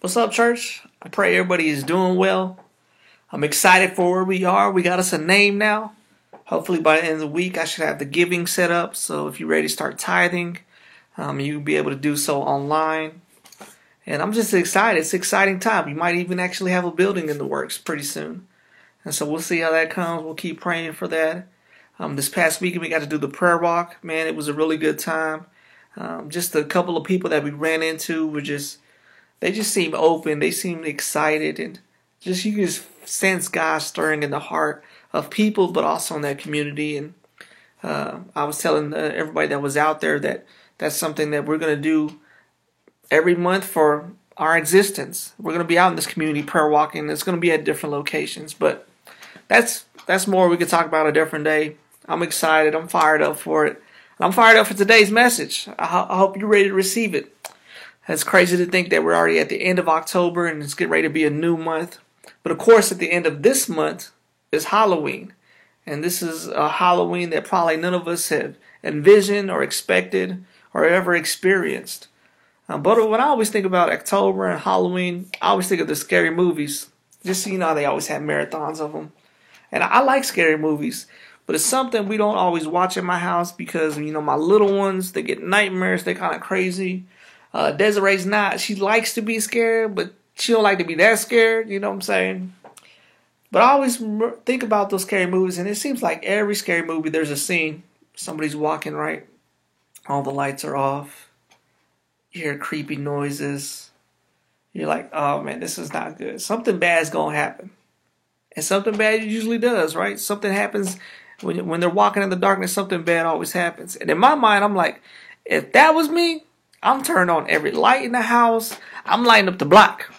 What's up, church? I pray everybody is doing well. I'm excited for where we are. We got us a name now. Hopefully, by the end of the week, I should have the giving set up. So, if you're ready to start tithing, um, you'll be able to do so online. And I'm just excited. It's an exciting time. We might even actually have a building in the works pretty soon. And so, we'll see how that comes. We'll keep praying for that. Um, this past weekend, we got to do the prayer walk. Man, it was a really good time. Um, just a couple of people that we ran into were just, they just seem open. They seem excited. And just, you can just sense God stirring in the heart of people, but also in that community. And uh, I was telling uh, everybody that was out there that that's something that we're going to do every month for our existence. We're going to be out in this community prayer walking. It's going to be at different locations, but that's that's more we could talk about a different day. I'm excited. I'm fired up for it. I'm fired up for today's message. I, ho- I hope you're ready to receive it. It's crazy to think that we're already at the end of October and it's getting ready to be a new month. But of course, at the end of this month is Halloween. And this is a Halloween that probably none of us have envisioned or expected or ever experienced. Um, but when I always think about October and Halloween, I always think of the scary movies. Just so you know, they always have marathons of them. And I like scary movies, but it's something we don't always watch in my house because, you know, my little ones, they get nightmares, they're kind of crazy. Uh, Desiree's not, she likes to be scared, but she don't like to be that scared, you know what I'm saying? But I always think about those scary movies, and it seems like every scary movie there's a scene. Somebody's walking right, all the lights are off. You hear creepy noises. You're like, oh man, this is not good. Something bad's gonna happen, and something bad usually does, right? Something happens when when they're walking in the darkness. Something bad always happens, and in my mind, I'm like, if that was me, I'm turning on every light in the house. I'm lighting up the block.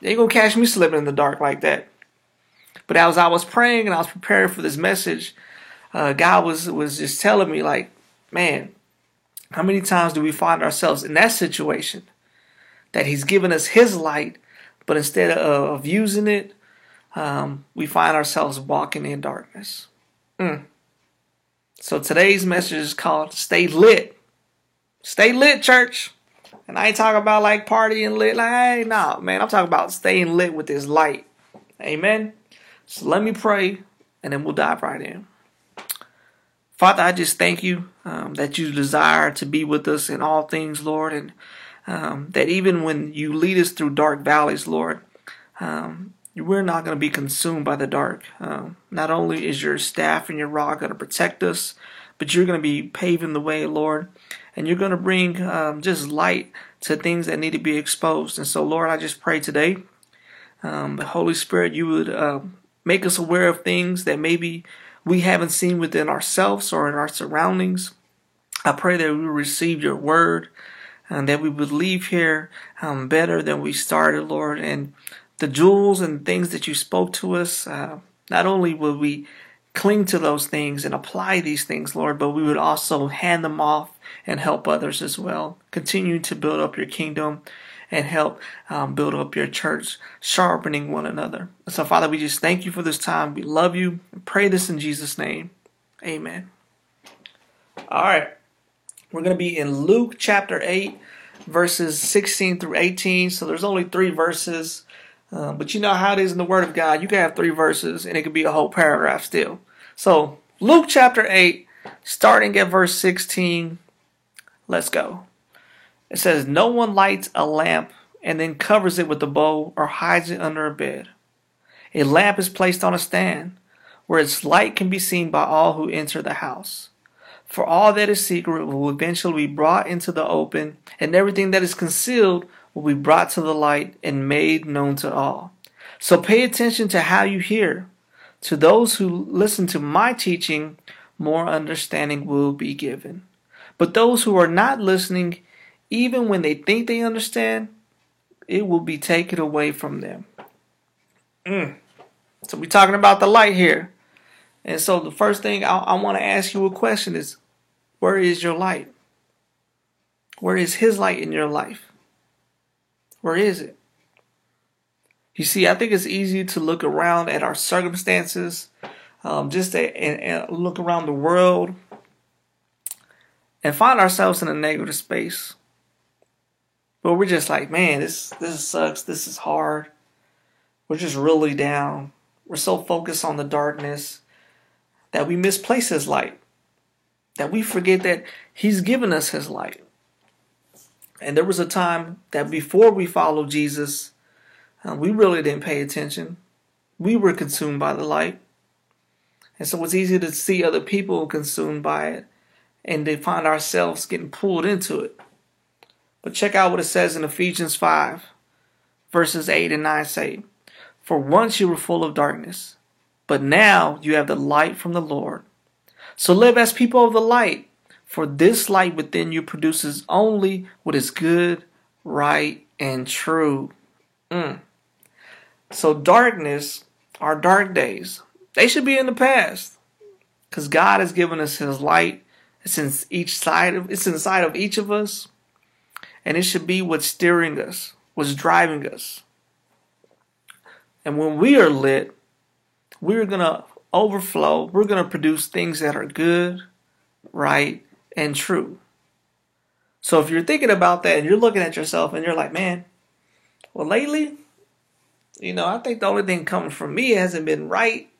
They ain't gonna catch me slipping in the dark like that. But as I was praying and I was preparing for this message, uh, God was was just telling me like, man, how many times do we find ourselves in that situation that He's given us His light, but instead of, of using it, um, we find ourselves walking in darkness. Mm. So today's message is called "Stay Lit." Stay lit, church. And I ain't talking about like partying lit. Like, hey, nah, man. I'm talking about staying lit with this light. Amen. So let me pray and then we'll dive right in. Father, I just thank you um, that you desire to be with us in all things, Lord, and um, that even when you lead us through dark valleys, Lord, um, we're not going to be consumed by the dark. Um, not only is your staff and your rod going to protect us, but you're going to be paving the way, Lord, and you're going to bring um, just light to things that need to be exposed. And so, Lord, I just pray today, um, the Holy Spirit, you would uh, make us aware of things that maybe we haven't seen within ourselves or in our surroundings. I pray that we receive your word and that we would leave here um, better than we started, Lord. And the jewels and things that you spoke to us, uh, not only will we cling to those things and apply these things, Lord, but we would also hand them off and help others as well. Continue to build up your kingdom and help um, build up your church, sharpening one another. So, Father, we just thank you for this time. We love you. Pray this in Jesus' name. Amen. All right. We're going to be in Luke chapter 8, verses 16 through 18. So, there's only three verses. Um, but you know how it is in the Word of God. You can have three verses and it could be a whole paragraph still. So, Luke chapter 8, starting at verse 16. Let's go. It says, No one lights a lamp and then covers it with a bowl or hides it under a bed. A lamp is placed on a stand where its light can be seen by all who enter the house. For all that is secret will eventually be brought into the open, and everything that is concealed will be brought to the light and made known to all. So pay attention to how you hear. To those who listen to my teaching, more understanding will be given. But those who are not listening, even when they think they understand, it will be taken away from them. Mm. So we're talking about the light here. And so the first thing I, I want to ask you a question is, where is your light? Where is his light in your life? Where is it? You see, I think it's easy to look around at our circumstances, um, just to, and, and look around the world, and find ourselves in a negative space. But we're just like, man, this this sucks. This is hard. We're just really down. We're so focused on the darkness that we misplace his light. That we forget that he's given us his light. And there was a time that before we followed Jesus, uh, we really didn't pay attention. We were consumed by the light. And so it's easy to see other people consumed by it and they find ourselves getting pulled into it. But check out what it says in Ephesians 5, verses 8 and 9 say, For once you were full of darkness, but now you have the light from the Lord. So live as people of the light, for this light within you produces only what is good, right, and true. Mm. So darkness, our dark days, they should be in the past. Because God has given us his light. It's in each side of it's inside of each of us. And it should be what's steering us, what's driving us. And when we are lit, we're gonna overflow, we're gonna produce things that are good, right, and true. So if you're thinking about that and you're looking at yourself and you're like, man, well lately, you know, I think the only thing coming from me hasn't been right,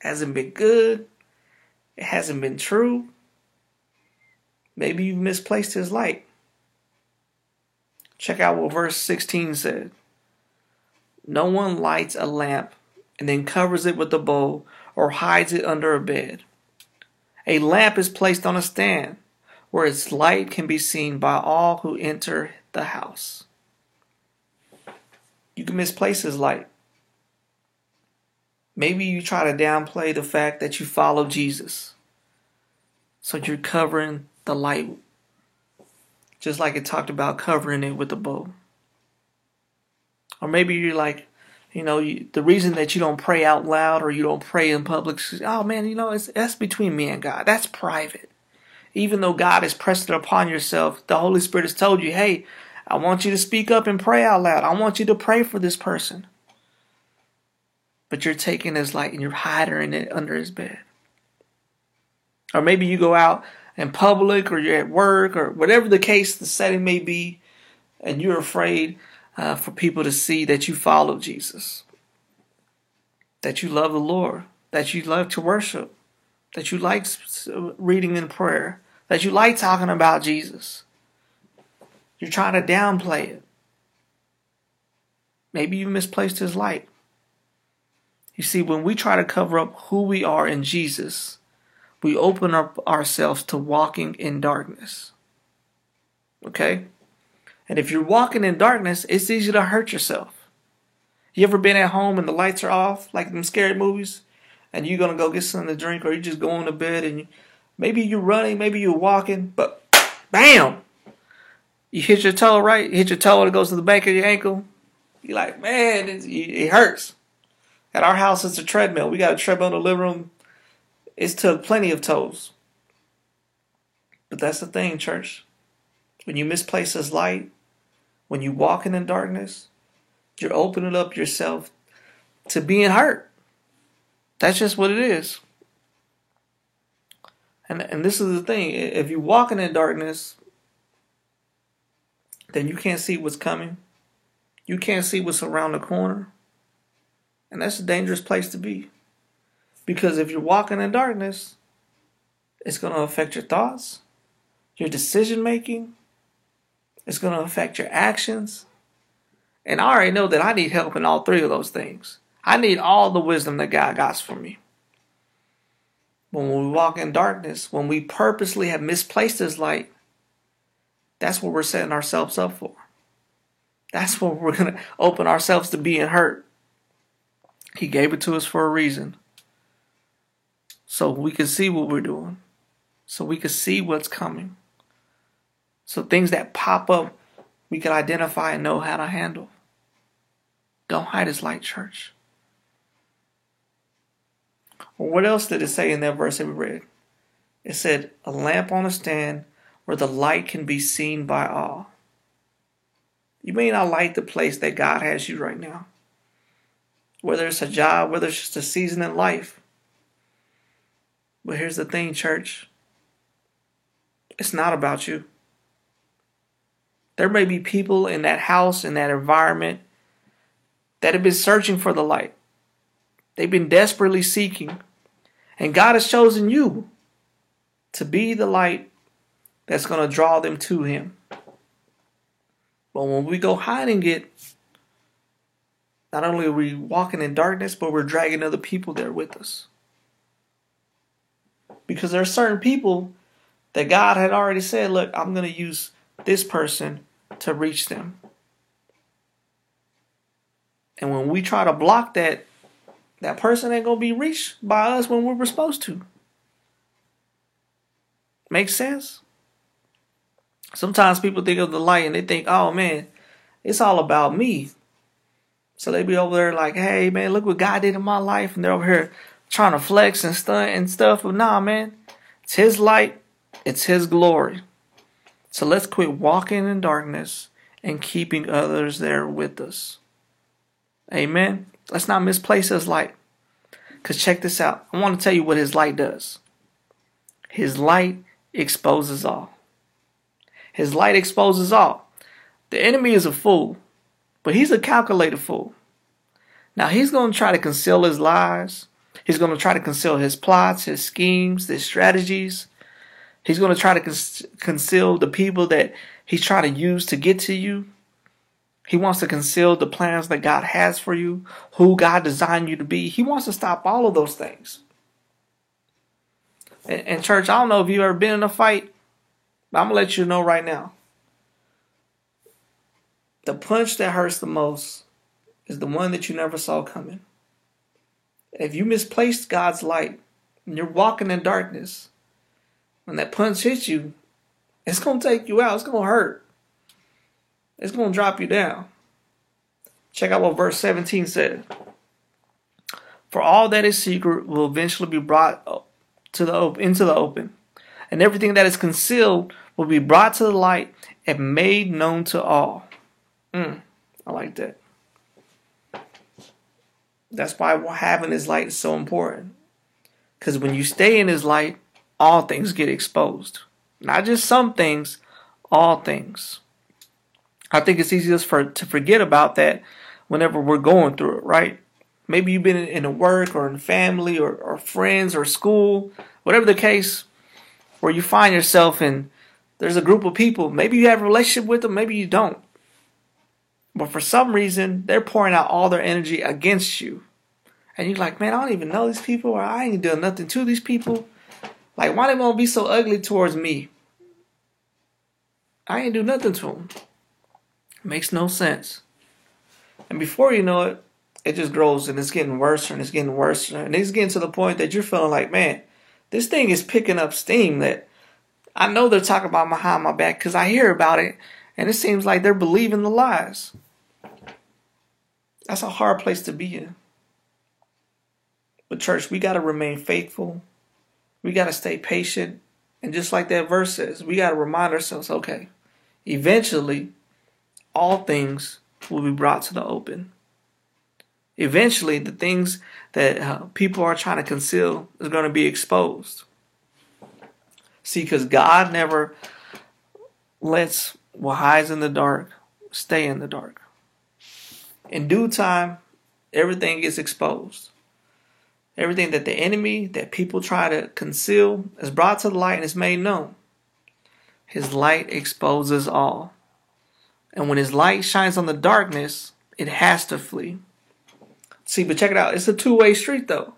hasn't been good, it hasn't been true. Maybe you've misplaced his light. Check out what verse 16 said. No one lights a lamp and then covers it with a bowl or hides it under a bed. A lamp is placed on a stand where its light can be seen by all who enter the house. You can misplace his light. Maybe you try to downplay the fact that you follow Jesus. So you're covering the light. Just like it talked about covering it with a bow. Or maybe you're like, you know, you, the reason that you don't pray out loud or you don't pray in public is, oh man, you know, it's, that's between me and God. That's private. Even though God has pressed it upon yourself, the Holy Spirit has told you, hey, I want you to speak up and pray out loud. I want you to pray for this person. But you're taking his light and you're hiding it under his bed. Or maybe you go out in public or you're at work or whatever the case the setting may be, and you're afraid uh, for people to see that you follow Jesus, that you love the Lord, that you love to worship, that you like reading in prayer, that you like talking about Jesus. You're trying to downplay it. Maybe you misplaced his light. You see, when we try to cover up who we are in Jesus, we open up ourselves to walking in darkness. Okay? And if you're walking in darkness, it's easy to hurt yourself. You ever been at home and the lights are off, like them scary movies, and you're gonna go get something to drink, or you just go to bed and maybe you're running, maybe you're walking, but bam, you hit your toe right, you hit your toe and it goes to the back of your ankle. You're like, man, it, hurts. At our house, it's a treadmill. We got a treadmill in the living room. It's took plenty of toes. But that's the thing, church. When you misplace this light, when you walking in the darkness, you're opening up yourself to being hurt. That's just what it is. And and this is the thing. If you're walking in darkness, then you can't see what's coming. You can't see what's around the corner. And that's a dangerous place to be. Because if you're walking in darkness, it's going to affect your thoughts, your decision making, it's going to affect your actions. And I already know that I need help in all three of those things. I need all the wisdom that God got for me. When we walk in darkness, when we purposely have misplaced His light, that's what we're setting ourselves up for. That's what we're going to open ourselves to being hurt. He gave it to us for a reason. So we can see what we're doing. So we can see what's coming. So things that pop up, we can identify and know how to handle. Don't hide his light, church. What else did it say in that verse that we read? It said, a lamp on a stand where the light can be seen by all. You may not like the place that God has you right now. Whether it's a job, whether it's just a season in life. But here's the thing, church. It's not about you. There may be people in that house, in that environment, that have been searching for the light. They've been desperately seeking. And God has chosen you to be the light that's going to draw them to Him. But when we go hiding it, not only are we walking in darkness, but we're dragging other people there with us. Because there are certain people that God had already said, look, I'm going to use this person to reach them. And when we try to block that, that person ain't going to be reached by us when we were supposed to. Makes sense? Sometimes people think of the light and they think, oh man, it's all about me. So they be over there like, hey man, look what God did in my life. And they're over here trying to flex and stunt and stuff. But nah, man, it's His light, it's His glory. So let's quit walking in darkness and keeping others there with us. Amen. Let's not misplace His light. Because check this out. I want to tell you what His light does. His light exposes all. His light exposes all. The enemy is a fool, but he's a calculated fool. Now he's going to try to conceal his lies. He's going to try to conceal his plots, his schemes, his strategies. He's going to try to conceal the people that he's trying to use to get to you. He wants to conceal the plans that God has for you, who God designed you to be. He wants to stop all of those things. And, and church, I don't know if you've ever been in a fight but I'm gonna let you know right now. The punch that hurts the most is the one that you never saw coming. If you misplaced God's light and you're walking in darkness, when that punch hits you, it's gonna take you out. It's gonna hurt. It's gonna drop you down. Check out what verse 17 said. For all that is secret will eventually be brought to the open, into the open, and everything that is concealed will be brought to the light and made known to all. Mm, I like that. That's why having His light is so important. Because when you stay in His light, all things get exposed. Not just some things, all things. I think it's easiest for to forget about that whenever we're going through it, right? Maybe you've been in a work or in family or, or friends or school, whatever the case, where you find yourself in there's a group of people. Maybe you have a relationship with them, maybe you don't. But for some reason, they're pouring out all their energy against you. And you're like, man, I don't even know these people, or I ain't doing nothing to these people. Like, why they to be so ugly towards me? I ain't do nothing to them. Makes no sense. And before you know it, it just grows and it's getting worse and it's getting worse. And it's getting to the point that you're feeling like, man, this thing is picking up steam that I know they're talking about behind my back because I hear about it, and it seems like they're believing the lies. That's a hard place to be in. But, church, we got to remain faithful. We got to stay patient. And just like that verse says, we got to remind ourselves okay, eventually, all things will be brought to the open. Eventually, the things that uh, people are trying to conceal is going to be exposed. See, because God never lets what hides in the dark stay in the dark. In due time, everything gets exposed. Everything that the enemy, that people try to conceal, is brought to the light and is made known. His light exposes all. And when his light shines on the darkness, it has to flee. See, but check it out. It's a two way street, though.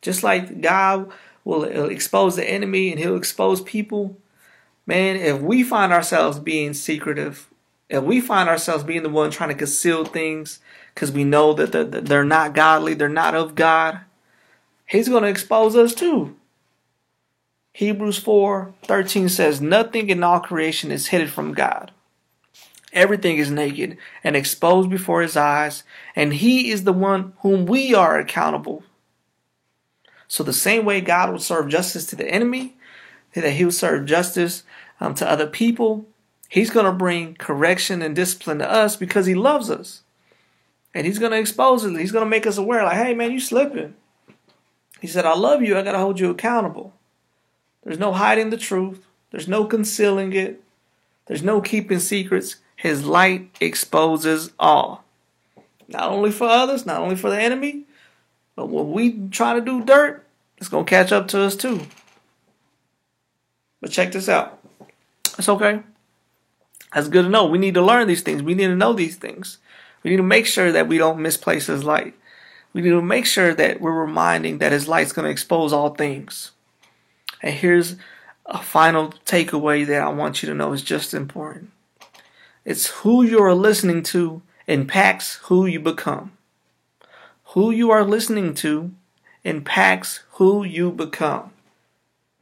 Just like God will expose the enemy and he'll expose people. Man, if we find ourselves being secretive, if we find ourselves being the one trying to conceal things because we know that they're not godly, they're not of God, he's going to expose us too. Hebrews 4 13 says, Nothing in all creation is hidden from God. Everything is naked and exposed before his eyes, and he is the one whom we are accountable so the same way God will serve justice to the enemy, that he will serve justice um, to other people, he's going to bring correction and discipline to us because he loves us. And he's going to expose us. He's going to make us aware, like, hey, man, you slipping. He said, I love you. I got to hold you accountable. There's no hiding the truth. There's no concealing it. There's no keeping secrets. His light exposes all. Not only for others, not only for the enemy, but when we try to do dirt, it's going to catch up to us too. But check this out. It's okay. That's good to know. We need to learn these things. We need to know these things. We need to make sure that we don't misplace His light. We need to make sure that we're reminding that His light's going to expose all things. And here's a final takeaway that I want you to know is just important. It's who you are listening to impacts who you become. Who you are listening to impacts who you become.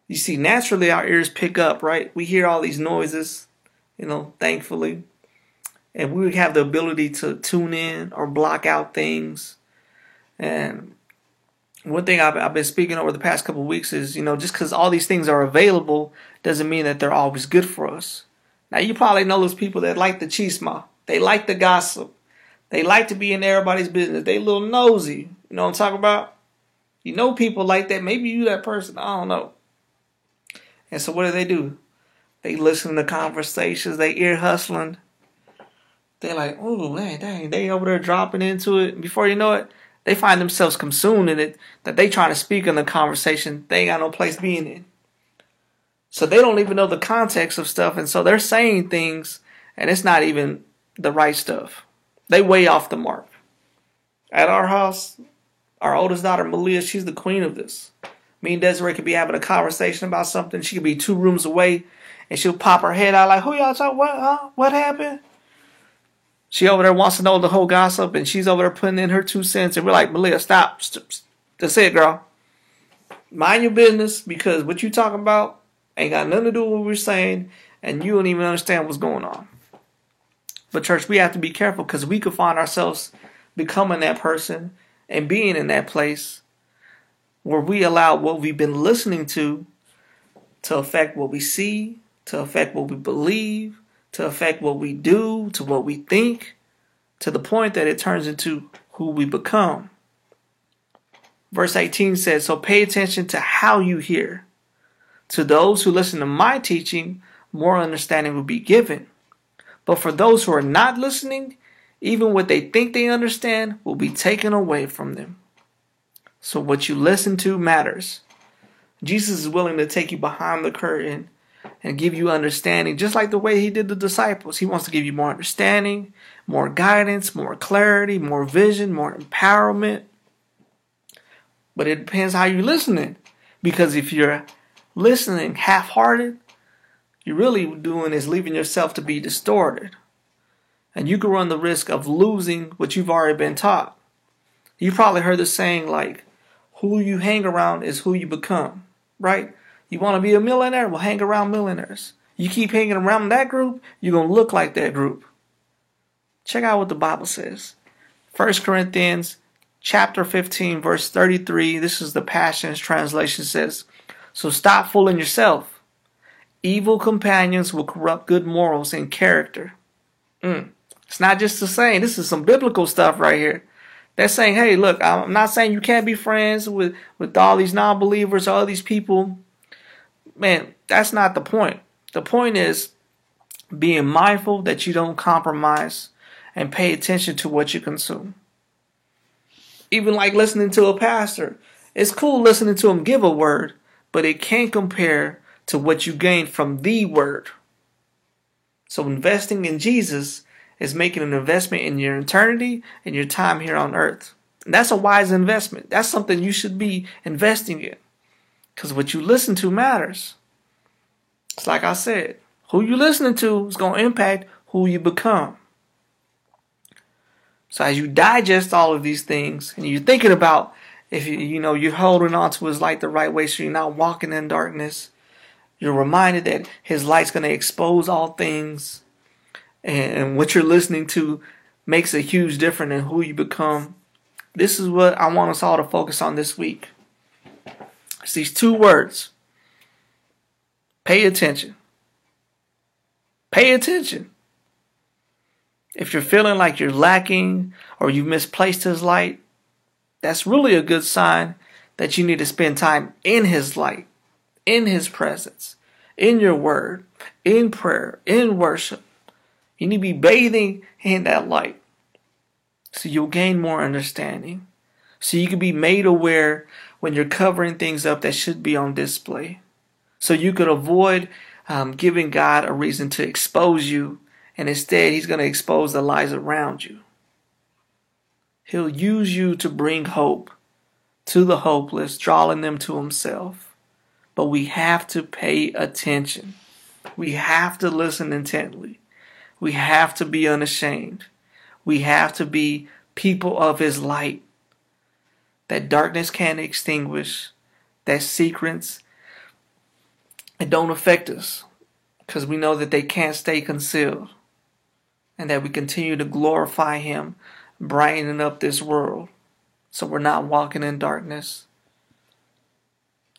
You see, naturally our ears pick up, right? We hear all these noises, you know, thankfully. And we have the ability to tune in or block out things. And one thing I've, I've been speaking over the past couple weeks is, you know, just because all these things are available doesn't mean that they're always good for us. Now, you probably know those people that like the chisme. They like the gossip. They like to be in everybody's business. They little nosy. You know what I'm talking about? You know people like that. Maybe you that person. I don't know. And so what do they do? They listen to conversations. They ear hustling. They're like, oh man, dang, they over there dropping into it. Before you know it, they find themselves consumed in it that they trying to speak in the conversation they ain't got no place being in. So they don't even know the context of stuff, and so they're saying things, and it's not even the right stuff. They way off the mark. At our house, our oldest daughter Malia, she's the queen of this. Me and Desiree could be having a conversation about something. She could be two rooms away, and she'll pop her head out like, "Who y'all talking? What? Huh? What happened?" She over there wants to know the whole gossip, and she's over there putting in her two cents, and we're like, Malia, stop. That's it, girl. Mind your business, because what you talking about ain't got nothing to do with what we're saying, and you don't even understand what's going on. But church, we have to be careful because we could find ourselves becoming that person and being in that place where we allow what we've been listening to to affect what we see, to affect what we believe, to affect what we do, to what we think, to the point that it turns into who we become. Verse 18 says, So pay attention to how you hear. To those who listen to my teaching, more understanding will be given. But for those who are not listening, even what they think they understand will be taken away from them. So what you listen to matters. Jesus is willing to take you behind the curtain and give you understanding, just like the way he did the disciples. He wants to give you more understanding, more guidance, more clarity, more vision, more empowerment. But it depends how you're listening. Because if you're listening half hearted, you're really doing is leaving yourself to be distorted. And you can run the risk of losing what you've already been taught. You probably heard the saying like, who you hang around is who you become, right? You want to be a millionaire? Well, hang around millionaires. You keep hanging around that group, you're going to look like that group. Check out what the Bible says. 1 Corinthians chapter 15 verse 33. This is the Passions translation says, "So stop fooling yourself. Evil companions will corrupt good morals and character." Mm. It's not just the saying. This is some biblical stuff right here. They're saying, "Hey, look, I'm not saying you can't be friends with with all these non-believers all these people man, that's not the point. The point is being mindful that you don't compromise and pay attention to what you consume. Even like listening to a pastor. It's cool listening to him give a word, but it can't compare to what you gain from the word. So investing in Jesus is making an investment in your eternity and your time here on earth. And that's a wise investment. That's something you should be investing in. Because what you listen to matters. It's like I said, who you listening to is going to impact who you become. So as you digest all of these things and you're thinking about if you you know you're holding on to his light the right way so you're not walking in darkness, you're reminded that his light's going to expose all things and what you're listening to makes a huge difference in who you become. This is what I want us all to focus on this week. It's these two words. Pay attention. Pay attention. If you're feeling like you're lacking or you've misplaced His light, that's really a good sign that you need to spend time in His light, in His presence, in your word, in prayer, in worship. You need to be bathing in that light. So you'll gain more understanding. So you can be made aware when you're covering things up that should be on display. So you could avoid um, giving God a reason to expose you, and instead, He's going to expose the lies around you. He'll use you to bring hope to the hopeless, drawing them to Himself. But we have to pay attention. We have to listen intently. We have to be unashamed. We have to be people of His light that darkness can't extinguish, that secrets it don't affect us because we know that they can't stay concealed and that we continue to glorify Him, brightening up this world so we're not walking in darkness.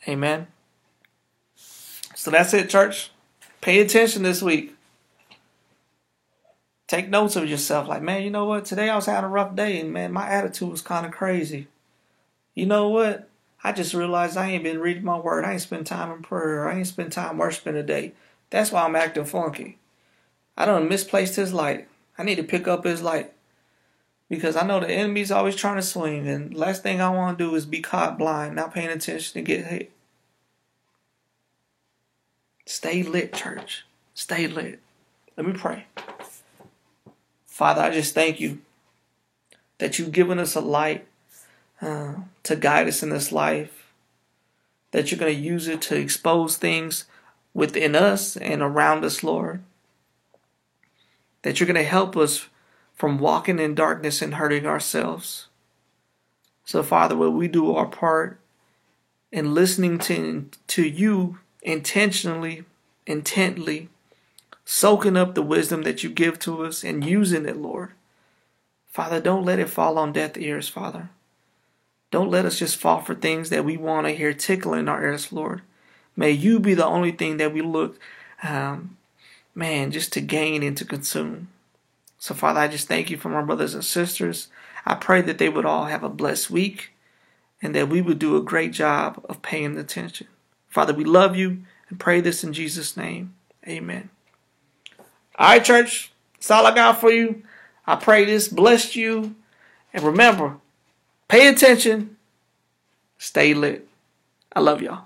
Amen. So that's it, church. Pay attention this week. Take notes of yourself. Like, man, you know what? Today I was having a rough day, and man, my attitude was kind of crazy. You know what? I just realized I ain't been reading my word. I ain't spent time in prayer. I ain't spent time worshiping today. That's why I'm acting funky. I don't misplaced his light. I need to pick up his light. Because I know the enemy's always trying to swing, and last thing I want to do is be caught blind, not paying attention to get hit. Stay lit, church. Stay lit. Let me pray. Father, I just thank you that you've given us a light uh, to guide us in this life, that you're going to use it to expose things within us and around us, Lord. That you're going to help us from walking in darkness and hurting ourselves. So, Father, will we do our part in listening to, to you intentionally, intently, soaking up the wisdom that you give to us and using it, Lord. Father, don't let it fall on deaf ears, Father. Don't let us just fall for things that we want to hear tickling our ears, Lord. May you be the only thing that we look, um, man, just to gain and to consume. So, Father, I just thank you for my brothers and sisters. I pray that they would all have a blessed week and that we would do a great job of paying attention. Father, we love you and pray this in Jesus' name. Amen. All right, church. That's all I got for you. I pray this blessed you. And remember, Pay attention. Stay lit. I love y'all.